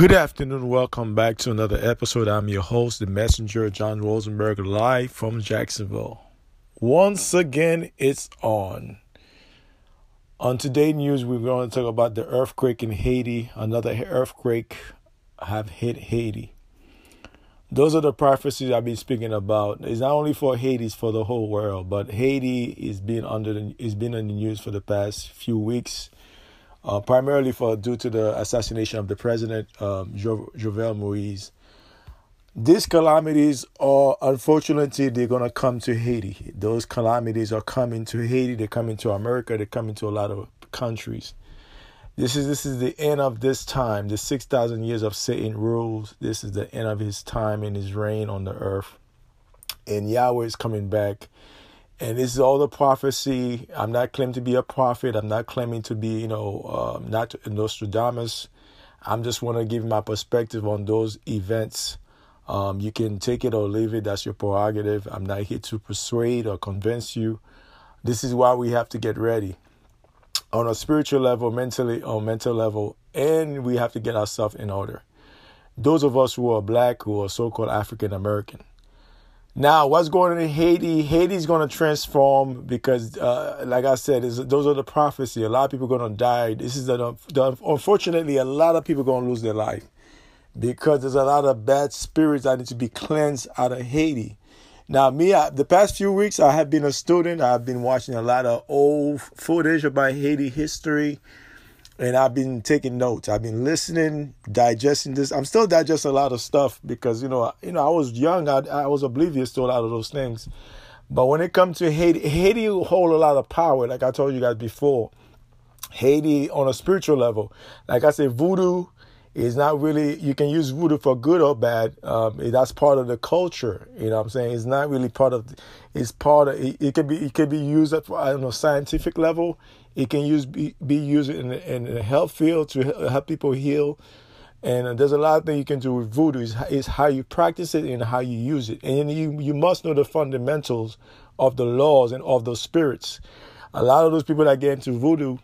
Good afternoon. Welcome back to another episode. I'm your host, the messenger, John Rosenberg, live from Jacksonville. Once again, it's on. On today's news, we're going to talk about the earthquake in Haiti. Another earthquake have hit Haiti. Those are the prophecies I've been speaking about. It's not only for Haiti, it's for the whole world. But Haiti is being under the, is been in the news for the past few weeks, uh, primarily for due to the assassination of the president um, jo- Jovenel Moise. These calamities are unfortunately they're gonna come to Haiti. Those calamities are coming to Haiti. They're coming to America. They're coming to a lot of countries. This is this is the end of this time. The six thousand years of Satan rules. This is the end of his time and his reign on the earth. And Yahweh is coming back. And this is all the prophecy. I'm not claiming to be a prophet. I'm not claiming to be, you know, um, not Nostradamus. I'm just want to give my perspective on those events. Um, you can take it or leave it. That's your prerogative. I'm not here to persuade or convince you. This is why we have to get ready on a spiritual level, mentally, on mental level, and we have to get ourselves in order. Those of us who are black, who are so-called African American. Now, what's going on in Haiti? Haiti's going to transform because, uh, like I said, those are the prophecy. A lot of people are going to die. This is the, the unfortunately a lot of people are going to lose their life because there's a lot of bad spirits that need to be cleansed out of Haiti. Now, me, I, the past few weeks, I have been a student. I've been watching a lot of old footage about Haiti history, and I've been taking notes. I've been listening, digesting this. I'm still digesting a lot of stuff because you know, you know, I was young. I, I was oblivious to a lot of those things. But when it comes to Haiti, Haiti hold a lot of power. Like I told you guys before, Haiti on a spiritual level, like I said, voodoo is not really you can use voodoo for good or bad um, that's part of the culture you know what i'm saying it's not really part of it's part of it, it can be it can be used at i don't know scientific level it can use be, be used in, in the health field to help people heal and uh, there's a lot of things you can do with voodoo is, is how you practice it and how you use it and you you must know the fundamentals of the laws and of those spirits a lot of those people that get into voodoo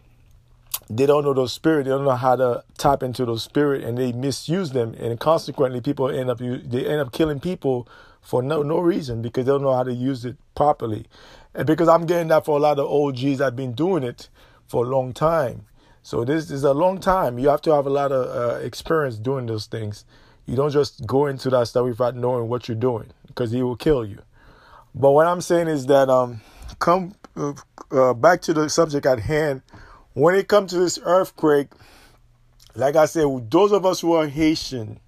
they don't know those spirit. They don't know how to tap into those spirit, and they misuse them. And consequently, people end up they end up killing people for no no reason because they don't know how to use it properly. And because I'm getting that for a lot of OGs, I've been doing it for a long time. So this is a long time. You have to have a lot of uh, experience doing those things. You don't just go into that stuff without knowing what you're doing because he will kill you. But what I'm saying is that um, come uh, uh, back to the subject at hand when it comes to this earthquake, like I said, those of us who are Haitian,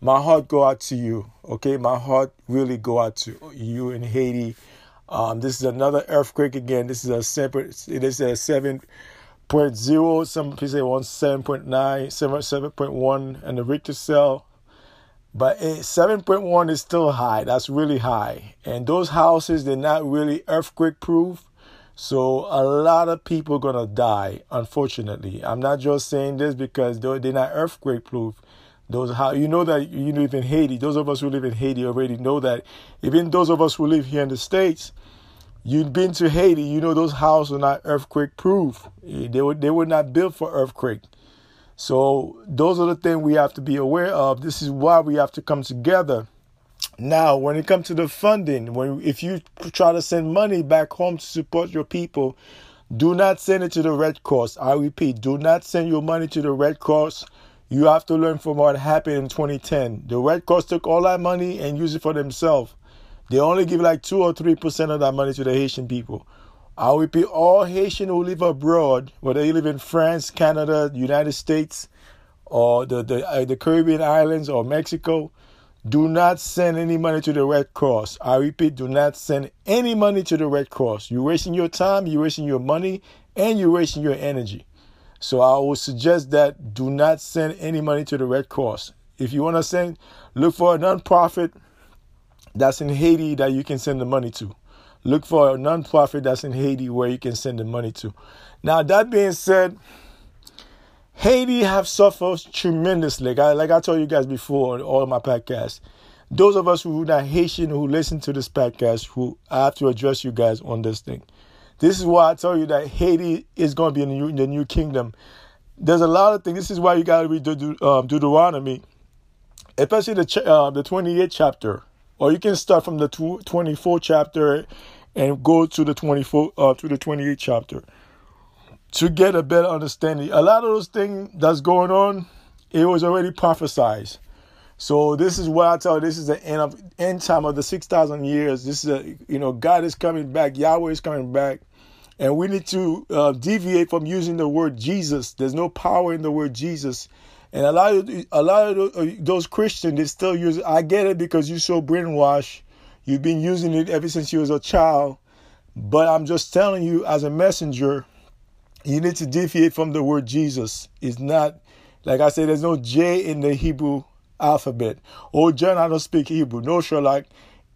my heart go out to you. Okay, my heart really go out to you in Haiti. Um, this is another earthquake again. This is a separate. It is a seven point zero. Some people say one seven point nine, seven seven point one, and the Richter scale. But seven point one is still high. That's really high. And those houses, they're not really earthquake proof. So a lot of people gonna die, unfortunately. I'm not just saying this because they're, they're not earthquake proof. Those how you know that you live in Haiti. Those of us who live in Haiti already know that. Even those of us who live here in the states, you've been to Haiti. You know those houses are not earthquake proof. They were they were not built for earthquake. So those are the things we have to be aware of. This is why we have to come together now, when it comes to the funding, when if you try to send money back home to support your people, do not send it to the Red Cross. I repeat, do not send your money to the Red Cross. You have to learn from what happened in 2010. The Red Cross took all that money and used it for themselves. They only give like 2 or 3% of that money to the Haitian people. I repeat, all Haitian who live abroad, whether you live in France, Canada, United States, or the, the, uh, the Caribbean islands or Mexico, do not send any money to the Red Cross. I repeat, do not send any money to the Red Cross. You're wasting your time, you're wasting your money, and you're wasting your energy. So I would suggest that do not send any money to the Red Cross. If you want to send, look for a nonprofit that's in Haiti that you can send the money to. Look for a nonprofit that's in Haiti where you can send the money to. Now, that being said, Haiti have suffered tremendously. Like I, like I told you guys before on all my podcasts. Those of us who are Haitian who listen to this podcast, who I have to address you guys on this thing. This is why I tell you that Haiti is going to be in the new, in the new kingdom. there's a lot of things. This is why you got to read De- um, Deuteronomy, especially the uh, the 28th chapter, or you can start from the 24th chapter and go to the 24 uh, to the 28th chapter to get a better understanding. A lot of those things that's going on, it was already prophesied. So this is what I tell you, this is the end of end time of the six thousand years. This is a you know God is coming back, Yahweh is coming back, and we need to uh, deviate from using the word Jesus. There's no power in the word Jesus, and a lot of a lot of uh, those Christians they still use. I get it because you're so brainwashed. You've been using it ever since you was a child, but I'm just telling you as a messenger, you need to deviate from the word Jesus. It's not like I said. There's no J in the Hebrew alphabet. Oh, John, I don't speak Hebrew. No, sure. Like,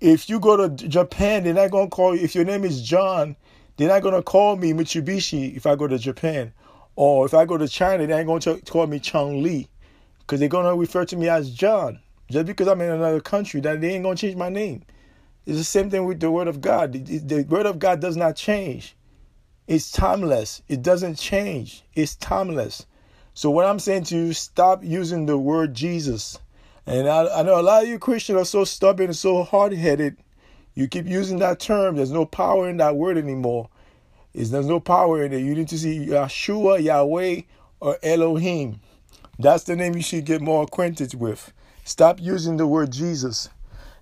If you go to Japan, they're not going to call you. If your name is John, they're not going to call me Mitsubishi if I go to Japan. Or if I go to China, they ain't going to call me Chang Li because they're going to refer to me as John. Just because I'm in another country, that they ain't going to change my name. It's the same thing with the Word of God. The, the Word of God does not change. It's timeless. It doesn't change. It's timeless. So what I'm saying to you, stop using the word Jesus and I, I know a lot of you Christians are so stubborn and so hard headed. You keep using that term. There's no power in that word anymore. It's, there's no power in it. You need to see Yeshua, Yahweh, or Elohim. That's the name you should get more acquainted with. Stop using the word Jesus.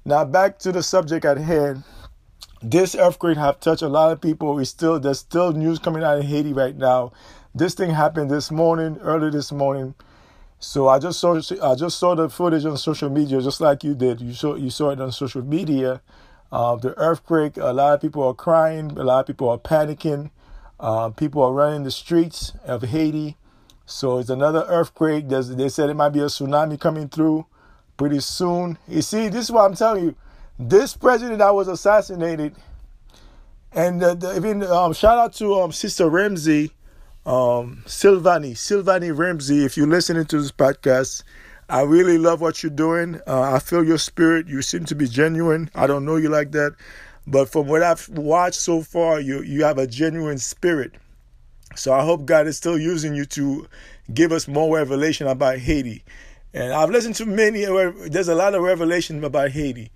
Now back to the subject at hand. This earthquake have touched a lot of people. We still there's still news coming out of Haiti right now. This thing happened this morning, early this morning. So I just saw I just saw the footage on social media, just like you did. You saw you saw it on social media. Uh, the earthquake. A lot of people are crying. A lot of people are panicking. Uh, people are running the streets of Haiti. So it's another earthquake. There's, they said it might be a tsunami coming through pretty soon. You see, this is what I'm telling you. This president that was assassinated, and the, the, even um, shout out to um, Sister Ramsey um, Silvani, Silvani Ramsey, if you're listening to this podcast, I really love what you're doing. Uh, I feel your spirit. You seem to be genuine. I don't know you like that, but from what I've watched so far, you you have a genuine spirit. So I hope God is still using you to give us more revelation about Haiti. And I've listened to many. There's a lot of revelation about Haiti.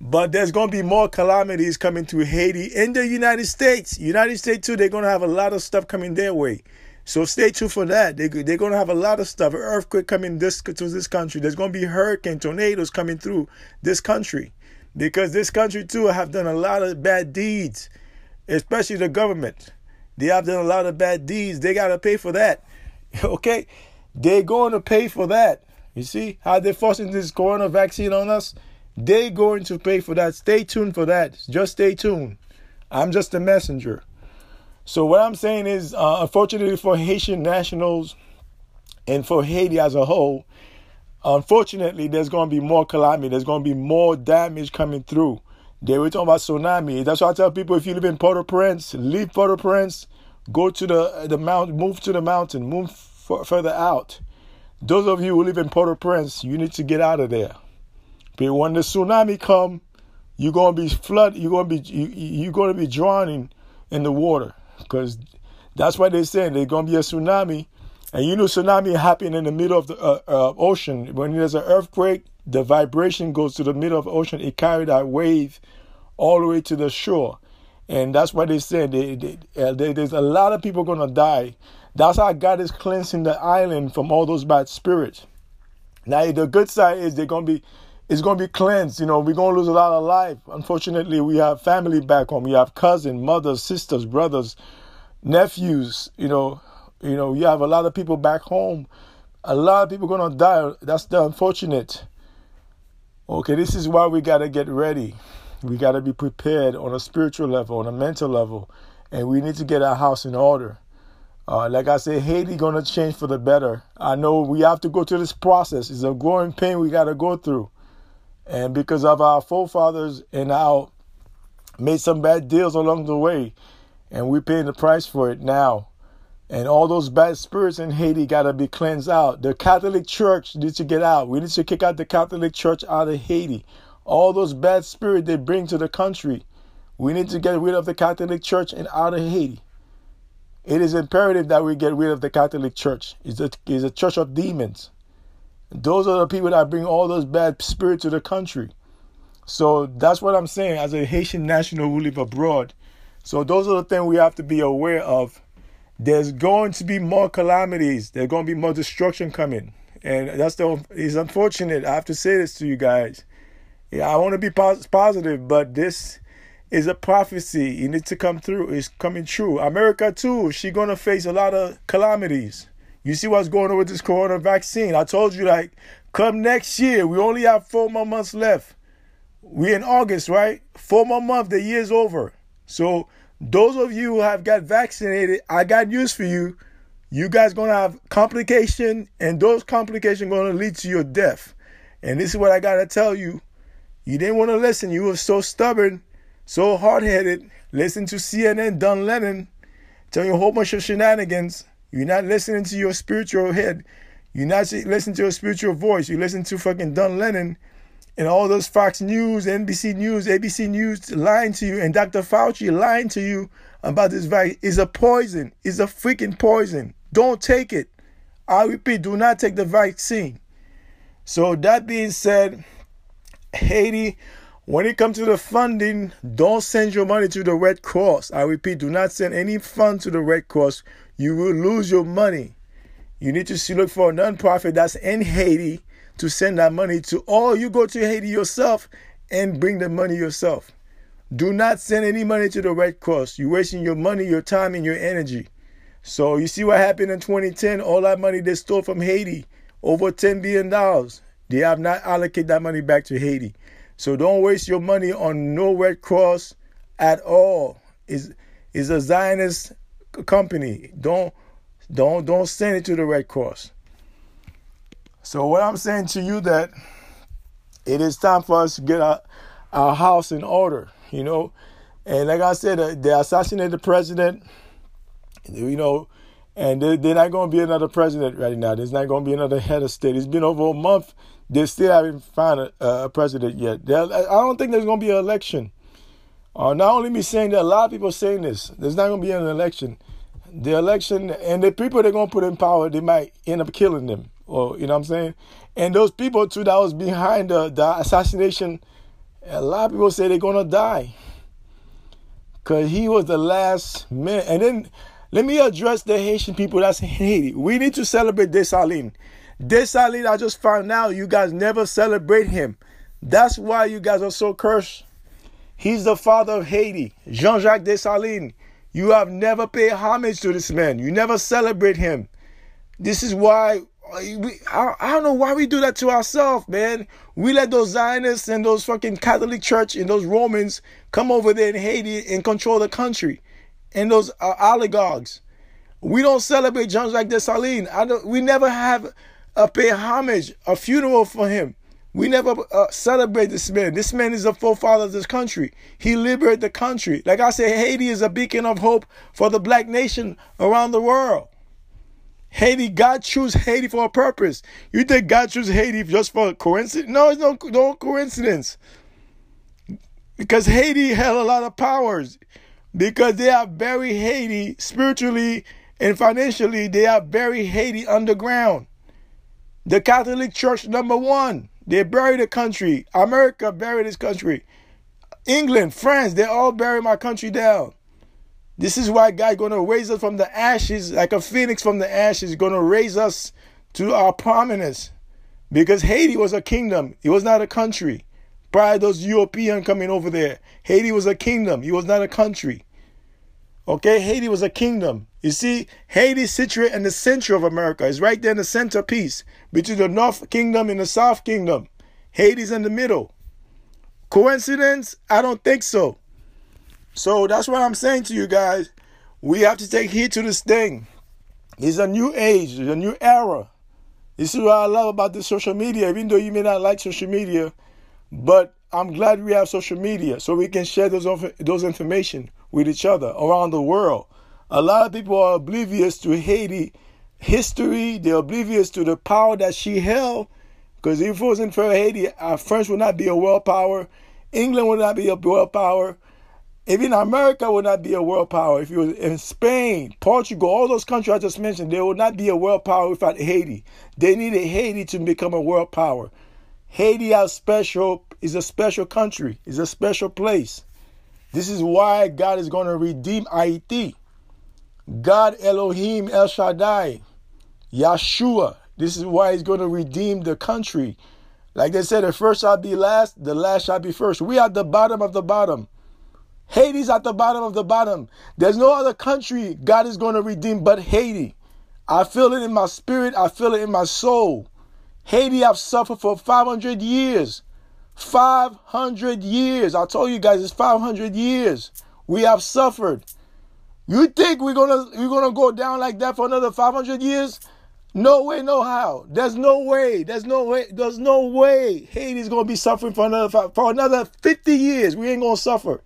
But there's going to be more calamities coming to Haiti in the United States. United States too. They're going to have a lot of stuff coming their way. So stay tuned for that. They, they're going to have a lot of stuff. Earthquake coming this to this country. There's going to be hurricane tornadoes coming through this country because this country too have done a lot of bad deeds, especially the government. They have done a lot of bad deeds. They got to pay for that. Okay, they're going to pay for that. You see how they're forcing this corona vaccine on us? They going to pay for that. Stay tuned for that. Just stay tuned. I'm just a messenger. So what I'm saying is, uh, unfortunately for Haitian nationals and for Haiti as a whole, unfortunately there's going to be more calamity. There's going to be more damage coming through. They were talking about tsunami. That's why I tell people: if you live in Port-au-Prince, leave Port-au-Prince, go to the the mountain, move to the mountain, move f- further out. Those of you who live in Port-au-Prince, you need to get out of there. But when the tsunami come, you're gonna be flood. You're gonna be you, you're gonna be drowning in the water because that's why they're saying there's gonna be a tsunami. And you know, tsunami happen in the middle of the uh, uh, ocean. When there's an earthquake, the vibration goes to the middle of the ocean. It carries that wave all the way to the shore. And that's why they say they, they, uh, they, there's a lot of people going to die. That's how God is cleansing the island from all those bad spirits. Now, the good side is they're going to be it's going to be cleansed. You know, we're going to lose a lot of life. Unfortunately, we have family back home. We have cousins, mothers, sisters, brothers, nephews. You know, you know, you have a lot of people back home. A lot of people going to die. That's the unfortunate. Okay, this is why we got to get ready. We got to be prepared on a spiritual level, on a mental level, and we need to get our house in order. Uh, like I said, Haiti gonna change for the better. I know we have to go through this process. It's a growing pain we got to go through. And because of our forefathers and our made some bad deals along the way, and we're paying the price for it now. And all those bad spirits in Haiti got to be cleansed out. The Catholic Church needs to get out. We need to kick out the Catholic Church out of Haiti. All those bad spirits they bring to the country, we need to get rid of the Catholic Church and out of Haiti. it is imperative that we get rid of the Catholic Church. It's a, it's a church of demons. Those are the people that bring all those bad spirits to the country. So that's what I'm saying as a Haitian national who live abroad. So those are the things we have to be aware of. There's going to be more calamities. There's going to be more destruction coming. And that's the it's unfortunate. I have to say this to you guys. Yeah, I want to be pos- positive, but this is a prophecy. It needs to come through. It's coming true. America too. She's gonna face a lot of calamities. You see what's going on with this corona vaccine. I told you like come next year, we only have four more months left. We in August, right? Four more months, the year's over. So those of you who have got vaccinated, I got news for you. You guys gonna have complication, and those complications gonna lead to your death. And this is what I gotta tell you. You didn't want to listen. You were so stubborn, so hard headed. Listen to CNN, Don Lemon, telling you a whole bunch of shenanigans. You're not listening to your spiritual head. You're not listening to your spiritual voice. You listen to fucking Don Lemon and all those Fox News, NBC News, ABC News lying to you, and Dr. Fauci lying to you about this vaccine is a poison. Is a freaking poison. Don't take it. I repeat, do not take the vaccine. So that being said, Haiti, when it comes to the funding, don't send your money to the Red Cross. I repeat, do not send any fund to the Red Cross. You will lose your money. You need to look for a nonprofit that's in Haiti to send that money to, or you go to Haiti yourself and bring the money yourself. Do not send any money to the Red Cross. You're wasting your money, your time, and your energy. So you see what happened in 2010? All that money they stole from Haiti, over $10 billion. They have not allocated that money back to Haiti. So don't waste your money on no Red Cross at all. Is is a Zionist company. Don't don't don't send it to the Red Cross. So what I'm saying to you that it is time for us to get our, our house in order, you know. And like I said, uh, they assassinated the president, you know, and they're, they're not going to be another president right now. There's not going to be another head of state. It's been over a month they still haven't found a, a president yet. They're, I don't think there's going to be an election. Uh, not only me saying that, a lot of people saying this. There's not going to be an election. The election and the people they're going to put in power, they might end up killing them. Or you know what I'm saying? And those people too that was behind the, the assassination, a lot of people say they're going to die. Cause he was the last man. And then let me address the Haitian people that's in Haiti. We need to celebrate Dessalines. Dessalines, I just found out you guys never celebrate him. That's why you guys are so cursed. He's the father of Haiti, Jean Jacques Dessalines. You have never paid homage to this man. You never celebrate him. This is why we, I, I don't know why we do that to ourselves, man. We let those Zionists and those fucking Catholic Church and those Romans come over there in Haiti and control the country, and those uh, oligarchs. We don't celebrate Jean Jacques Dessalines. I don't. We never have a pay homage, a funeral for him. We never uh, celebrate this man. This man is the forefather of this country. He liberated the country. Like I said, Haiti is a beacon of hope for the black nation around the world. Haiti, God chose Haiti for a purpose. You think God chose Haiti just for a coincidence? No, it's no, no coincidence. Because Haiti held a lot of powers. Because they are very Haiti spiritually and financially, they are very Haiti underground. The Catholic Church, number one, they buried the country. America buried this country. England, France, they all buried my country down. This is why God gonna raise us from the ashes, like a phoenix from the ashes, gonna raise us to our prominence. Because Haiti was a kingdom, it was not a country. Prior those European coming over there, Haiti was a kingdom, it was not a country. Okay, Haiti was a kingdom. You see, Haiti is situated in the center of America. It's right there in the centerpiece between the North Kingdom and the South Kingdom. Haiti's in the middle. Coincidence? I don't think so. So that's what I'm saying to you guys. We have to take heed to this thing. It's a new age, it's a new era. This is what I love about the social media, even though you may not like social media, but I'm glad we have social media so we can share those, those information with each other around the world. A lot of people are oblivious to Haiti history, they're oblivious to the power that she held. Because if it wasn't for Haiti, uh, our France would not be a world power, England would not be a world power, Even America would not be a world power if you was in Spain, Portugal, all those countries I just mentioned, they would not be a world power without Haiti. They needed Haiti to become a world power. Haiti has special is a special country, is a special place. This is why God is going to redeem Haiti. God Elohim El Shaddai, Yeshua. This is why He's going to redeem the country. Like they said, the first shall be last, the last shall be first. We are at the bottom of the bottom. Haiti's at the bottom of the bottom. There's no other country God is going to redeem but Haiti. I feel it in my spirit. I feel it in my soul. Haiti I've suffered for 500 years. 500 years. I told you guys it's 500 years. We have suffered. You think we're gonna we're gonna go down like that for another 500 years? No way, no how. There's no way. There's no way. There's no way. Haiti's gonna be suffering for another for another 50 years. We ain't gonna suffer.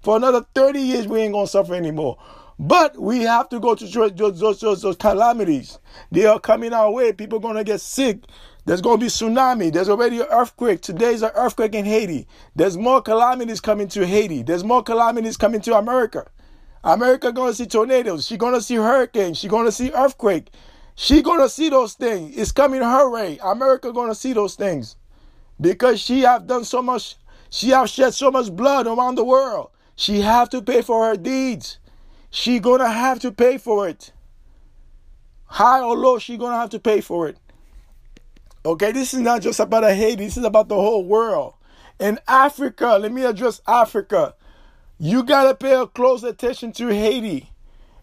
For another 30 years, we ain't to suffer anymore. But we have to go to those, those, those, those calamities. They are coming our way. People to get sick. There's going to be tsunami. There's already an earthquake. Today's an earthquake in Haiti. There's more calamities coming to Haiti. There's more calamities coming to America. America going to see tornadoes. She going to see hurricanes. She going to see earthquake. She going to see those things. It's coming her way. America going to see those things because she have done so much. She have shed so much blood around the world. She have to pay for her deeds. She gonna have to pay for it. High or low, she gonna have to pay for it. Okay, this is not just about Haiti. This is about the whole world. In Africa, let me address Africa. You gotta pay a close attention to Haiti.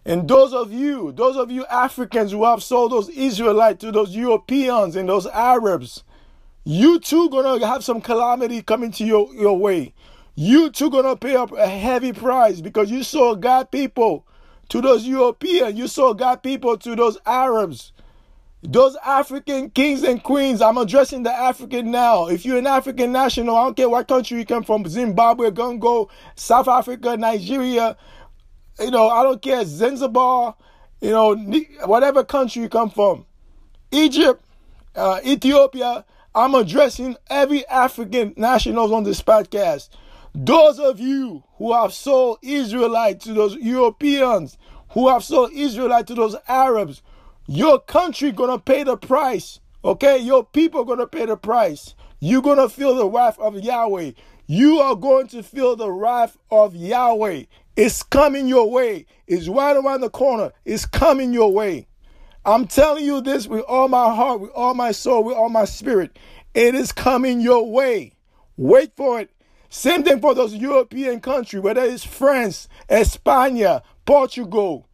And those of you, those of you Africans who have sold those Israelites to those Europeans and those Arabs, you too gonna have some calamity coming to your, your way. You too gonna pay up a heavy price because you sold God people to those Europeans. You sold God people to those Arabs. Those African kings and queens, I'm addressing the African now. If you're an African national, I don't care what country you come from, Zimbabwe, Congo, South Africa, Nigeria, you know, I don't care, Zanzibar, you know, whatever country you come from, Egypt, uh, Ethiopia, I'm addressing every African nationals on this podcast. Those of you who have sold Israelite to those Europeans, who have sold Israelite to those Arabs, your country gonna pay the price. Okay, your people gonna pay the price. You're gonna feel the wrath of Yahweh. You are going to feel the wrath of Yahweh. It's coming your way. It's right around the corner. It's coming your way. I'm telling you this with all my heart, with all my soul, with all my spirit. It is coming your way. Wait for it. Same thing for those European countries, whether it's France, España, Portugal,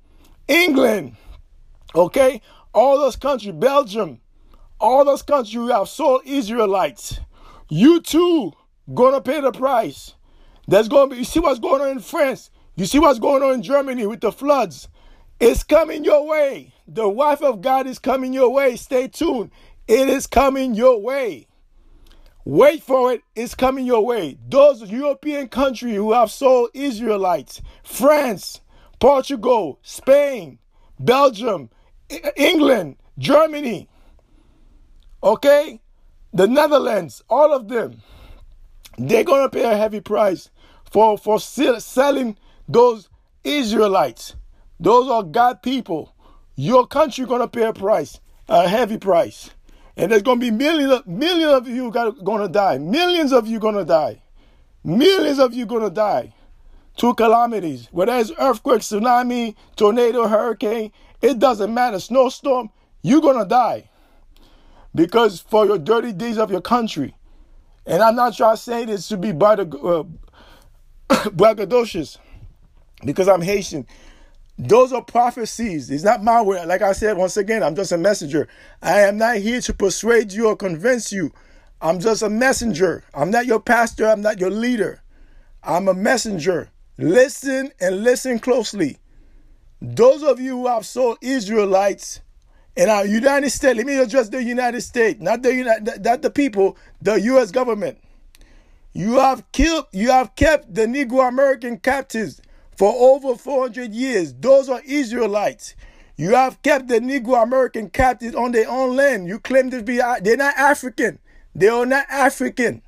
England, okay? All those countries, Belgium, all those countries who have sold Israelites. You too gonna pay the price. There's gonna be you see what's going on in France. You see what's going on in Germany with the floods. It's coming your way. The wife of God is coming your way. Stay tuned. It is coming your way. Wait for it, it's coming your way. Those European countries who have sold Israelites, France, Portugal, Spain, Belgium, England, Germany, okay, the Netherlands, all of them, they're going to pay a heavy price for, for selling those Israelites. Those are God people. Your country going to pay a price, a heavy price. And there's going to be millions of, millions of you going to die. Millions of you going to die. Millions of you going to die. Two calamities. Whether it's earthquake, tsunami, tornado, hurricane, it doesn't matter. Snowstorm, you're to die. Because for your dirty deeds of your country. And I'm not trying to say this to be uh, braggadocious. Because I'm Haitian. Those are prophecies. It's not my word. Like I said, once again, I'm just a messenger. I am not here to persuade you or convince you. I'm just a messenger. I'm not your pastor. I'm not your leader. I'm a messenger. Listen and listen closely. Those of you who have sold Israelites in our United States, let me address the United States, not the United, not the people, the U.S. government. You have killed, you have kept the Negro American captives for over 400 years. Those are Israelites. You have kept the Negro American captives on their own land. You claim to be, they're not African. They are not African.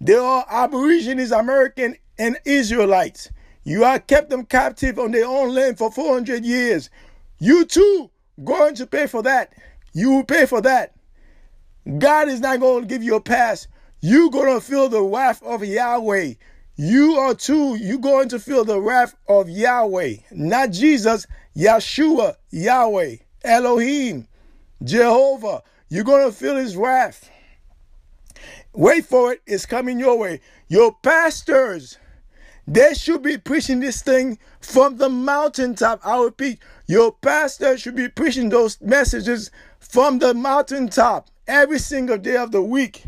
They are Aborigines, American, and Israelites. You have kept them captive on their own land for 400 years. You too going to pay for that. You will pay for that. God is not going to give you a pass. You're going to feel the wrath of Yahweh. You are too, you're going to feel the wrath of Yahweh. Not Jesus, Yeshua, Yahweh, Elohim, Jehovah. You're going to feel his wrath. Wait for it. It's coming your way. Your pastors, they should be preaching this thing from the mountaintop. I repeat, your pastor should be preaching those messages from the mountaintop every single day of the week.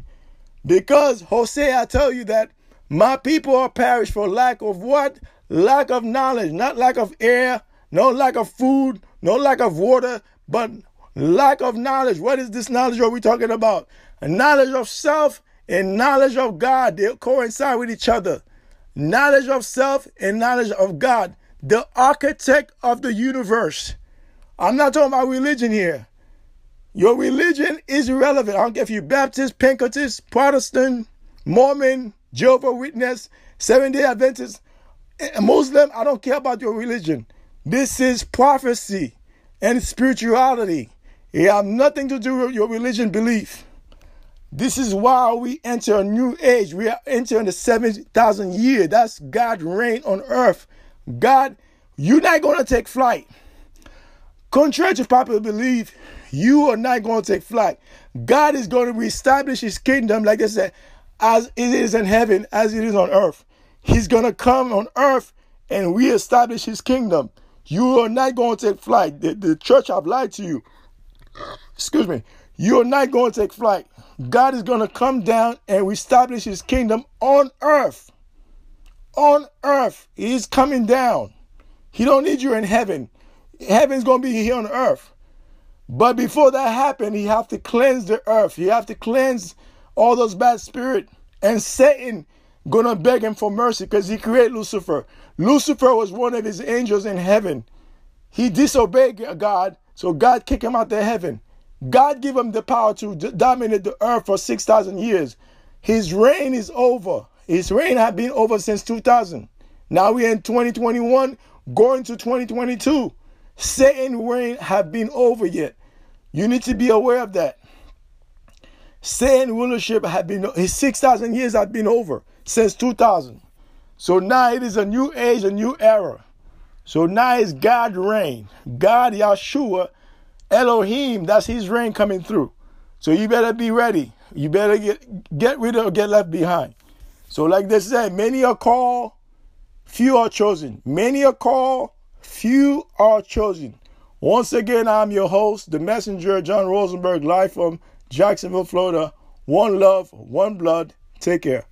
Because Hosea, I tell you that my people are perished for lack of what? Lack of knowledge, not lack of air, no lack of food, no lack of water, but lack of knowledge. What is this knowledge are we talking about? A knowledge of self and knowledge of God. They coincide with each other. Knowledge of self and knowledge of God, the architect of the universe. I'm not talking about religion here. Your religion is irrelevant. I don't care if you're Baptist, Pentecostal, Protestant, Mormon, Jehovah Witness, Seven Day Adventist, eh, Muslim. I don't care about your religion. This is prophecy and spirituality. It has nothing to do with your religion belief. This is why we enter a new age. We are entering the 7,000 year. That's God's reign on earth. God, you're not going to take flight. Contrary to popular belief, you are not going to take flight. God is going to reestablish his kingdom, like I said, as it is in heaven, as it is on earth. He's going to come on earth and reestablish his kingdom. You are not going to take flight. The, the church have lied to you. Excuse me. You are not going to take flight. God is going to come down and establish his kingdom on earth. On earth. He's coming down. He don't need you in heaven. Heaven's going to be here on earth. But before that happen, he have to cleanse the earth. He have to cleanse all those bad spirit. And Satan gonna beg him for mercy because he created Lucifer. Lucifer was one of his angels in heaven. He disobeyed God, so God kicked him out of heaven. God gave him the power to dominate the earth for 6,000 years. His reign is over. His reign had been over since 2000. Now we're in 2021, going to 2022. Satan reign have been over yet. You need to be aware of that. Satan rulership had been his 6,000 years have been over since 2000. So now it is a new age, a new era. So now it's God reign. God Yeshua Elohim, that's his reign coming through. So you better be ready. You better get get rid of get left behind. So like they said, many are called, few are chosen. Many are called, few are chosen. Once again, I'm your host, the messenger, John Rosenberg, live from Jacksonville, Florida. One love, one blood. Take care.